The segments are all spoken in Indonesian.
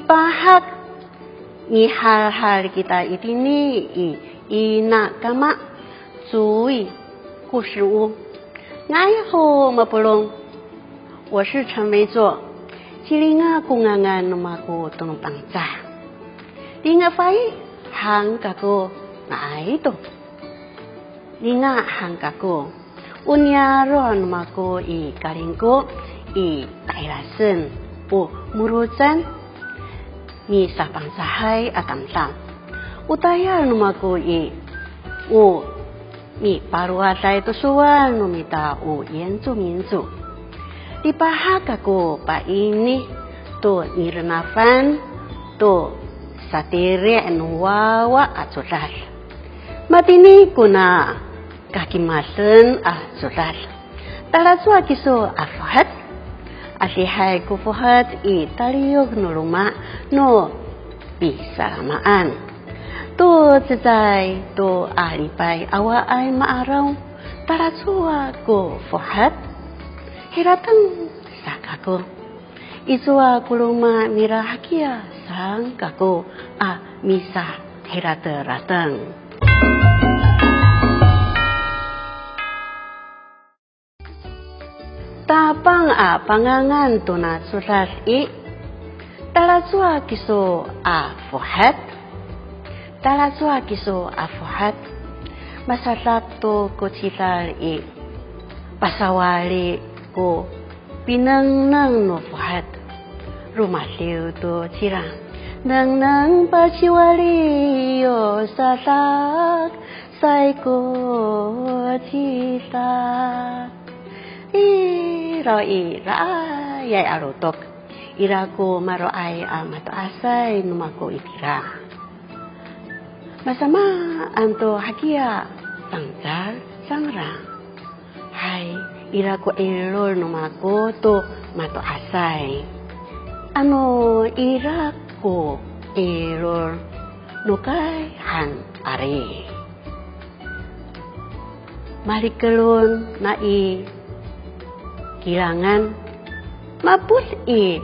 八哈！你好好给他一点呢？伊伊那个嘛注意，故事屋爱好我不弄。我是陈维卓，麒麟啊公安安那么个都能帮咱。你那快，憨个个爱到。你那憨个个，乌鸟罗那么个伊嘎林哥伊带来生不木罗真。Fai hang kako na ito. Linga hang kako. Unyaro numaku i kalingko i tairasen po murutan ni sapang sahay atamtam. Utaya numaku i u ni paruata itu suwan numita u yenzu minzu. Ipahag ako pa ini to nirnafan to satire wawa at sulat. Matini ko na kakimasen at sulat. Talaswa kiso afahat. asi hai kufuhat i taliyuk nu rumah nu bisalamaan. Tu cedai tu alipai awa ai ma'arau taracua kufuhat hiratan sakaku. Izua kuluma mirahakia sang kaku a misa hirata ratang. Tapang a pangangan tuna sulas i. Talasua kiso a fuhat. Talasua kiso a fuhat. Masasak to kuchital i. Pasawali ko pinang nang no fahat rumah liu tu cira nang nang paciwali yo sasak sai ko cita i ro i ra yai arotok ira ko maro ai amato asai numako itira masama anto hakia tangkal sangra hai ira ko error no makoto mato asai. Ano ira ko error no kai han are. Mari kelun kirangan mapus i.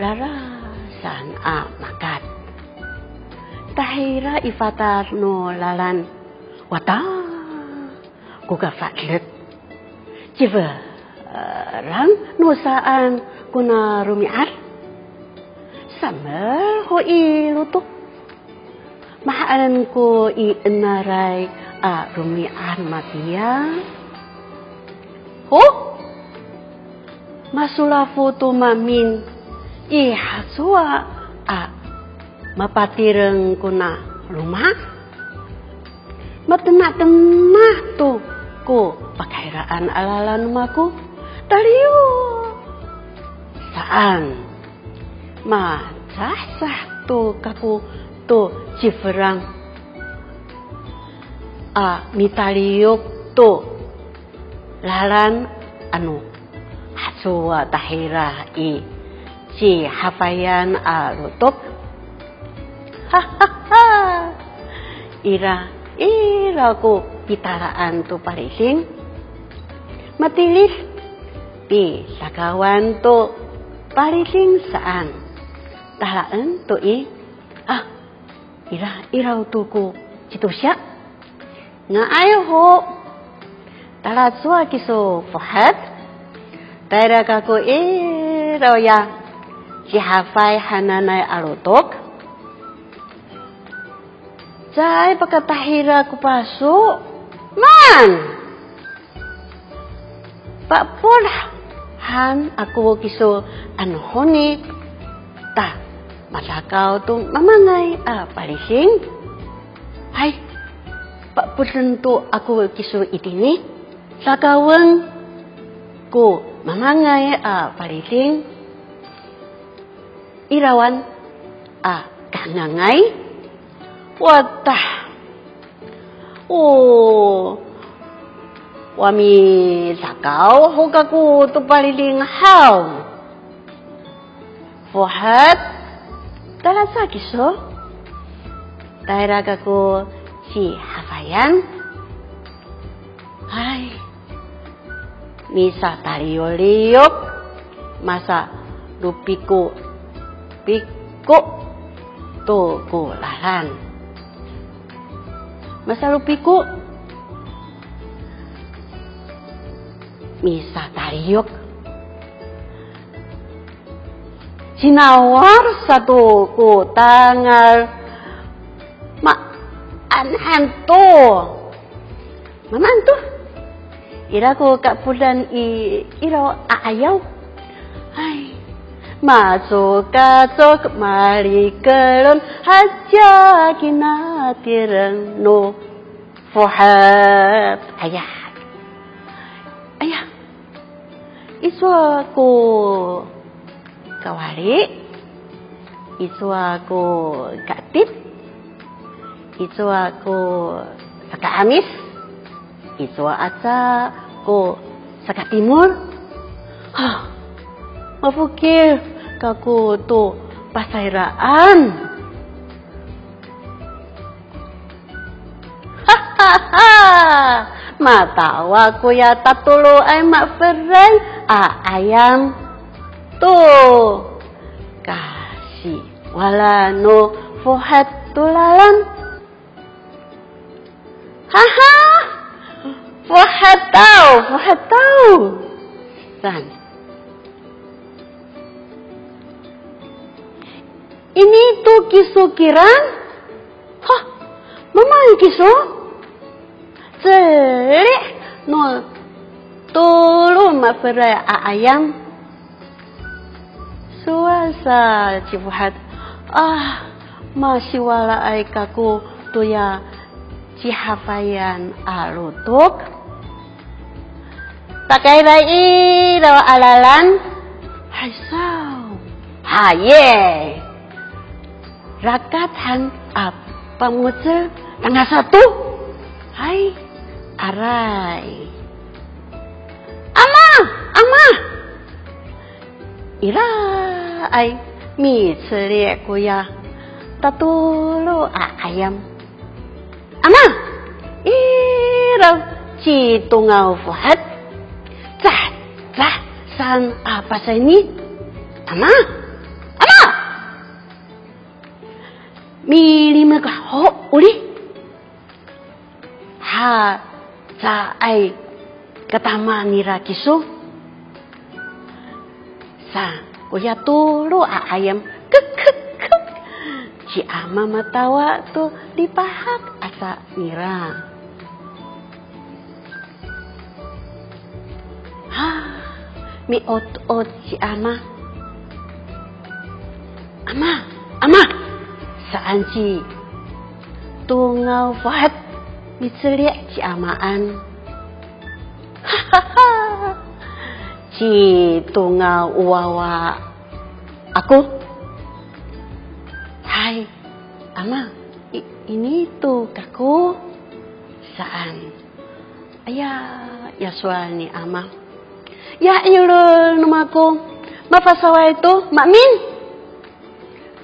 Lara san a makat. Tahira ifatar no lalan. Wata kuga fatlet Jiwa ram nusaan kuna rumiat sama ho i lutuk. Mahaan ko i enarai a rumian matia. Ho masula foto mamin i hasua a. Mapatireng kuna rumah. Matenak-tenak tu. Ko pakairaan alalan maku taliu. Saan. Ma sah tu kaku tu ciferang a mitaliuk tu. Lalan anu hasua tahira i. Ci hafayan a lutuk hahaha ira ira ku pitaraan tu parising matilis pi sakawan tu parising saan. Talaan tu i. Ah ira iraw tu ku citusya nga ayo ho. Talaswa kiso fahat taira kako iraw ya hafai hananay alutok Jai pagkatahira ko paso. Man! Pak pun han aku kiso ano honi ta masakaw tu mamangay ah palising. Ay, pak pun tu aku kiso itini sakawang mamá ngay a à, paritin irawan a kanangay. Wata o wami sakau, hokaku tu pariling hao Fuhat tarasaki so. Tairakaku si hafayan ay misa talioliok masa lupiku piko to ko lalan masalu piko misa tariyok sinawar satu ko tangal ma anhan to maman to ira ko kapulan i ira ayaw ay masuk kasok mari kelon haja kina tirang no fuhat ayah. Ayah. Iswa ko kawari. Iswa ko katip iswa ko saka amis. Iswa aca ko saka timur ha mapukir kaku to pasairaan. Hahaha, matawa ko ya tatulo ay maferay a ayam to kasi wala no fohat tulalan. Haha, fohat tau, fohat tau. San. Ini tuh kiso kiran? Hah, mama yang kiso? Celik no tulu mafere ayam. Suasa cipuhat. Ah, masih wala ay kaku tuya cihafayan alutuk. Pakai rai rawa alalan. Hai sao. Haye rakatan apa muncul tanggal satu hai arai ama ama. Ira ai? Mi celik kuya tatulu ayam ama. Ira ci tungau fuhat cah san apa ini? Ama milima ka ho uli ha sa ai katama nira kisu sa kuya tulu a ayam. Kek kek kek. Si ama matawa tu dipahak asa nira mi ot ot si ama. Ama ama. Saan ci tungau fahat mitseliak ci amaan. Ci tungau uwawa aku. Hai ama. Ini tuh kaku. Saan? Ayah ya suani ama ya ilul namaku mafasawai itu makmin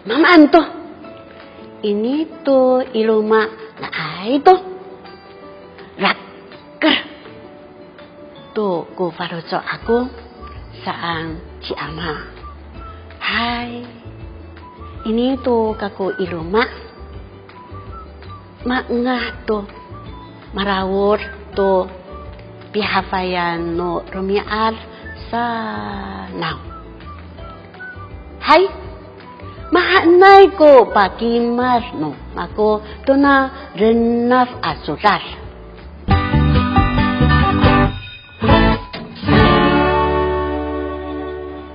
mama antuh. Ini tuh iluma nah itu raker tuh ku faroco aku saan ci ama. Hai. Ini tuh kaku iluma mak. Ngah tuh marawur tuh pihafayan no rumiar sa now hai Mahanay ko pakimar no ako tuna renaf asutar.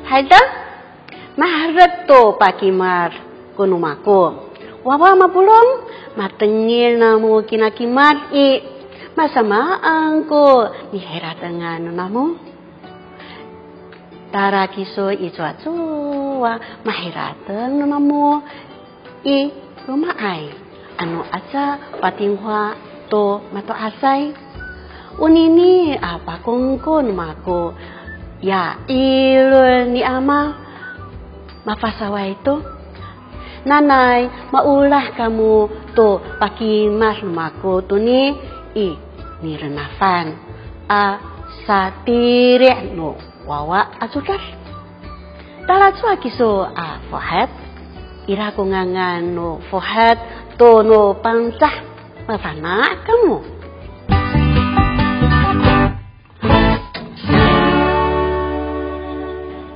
Haida maharat to pakimar kuno mako. Wawa mapulong matengil na mo kinakimar i masamaan ko ni heratangan namo. Tara kiso icuacuwa mahiratan namo i rumah ai anu aca patinghua to mato asai. Unini apa kongkon mako? Ya ilul ni ama. Mafasawa itu nanai maulah kamu to pakimas mako to ni i. Ni renafan a satire no wawa azukar. Chua kiso a fohat. Ira ko no fohat. To no pansah. Mafana kamu.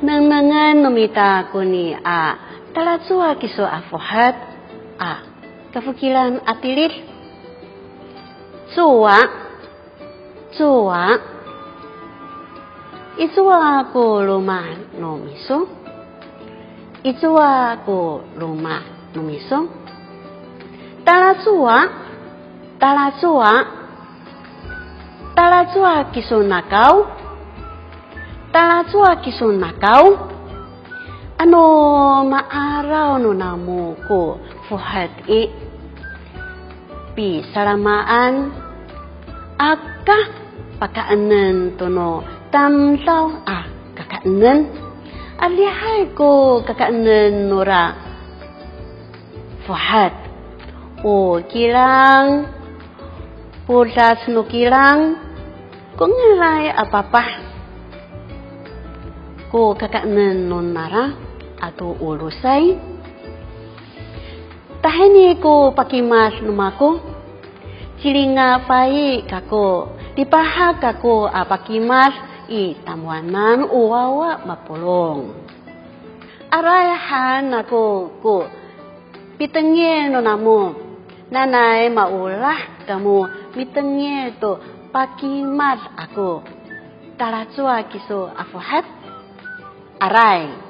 Nang nangan nomita ko ni a. Talatsua kiso a fohat. A. Kafukilan atilit suwa. Suwa. Isuwa ko luma no miso Itua ko luma numiso. Talatsua, talatsua, talatsua kiso nakau, talatsua kiso nakau. Ano maaraw no namo ko fuhat i pi salamaan aka pakaanan to no tamtaw a kakaanan Alihay ko kakaanan nora. Fuhat o kilang pulas no kilang kung ngalay apapa ko kakaanan no nara ato ulusay tahini ko pakimas numako silinga pai kako dipahag kako apakimas i tamuanan uwawa mapulong. Arayahan ako ko pitengye no namo nanay maulah kamu mitengye to pakimat ako talatsua kiso afuhat aray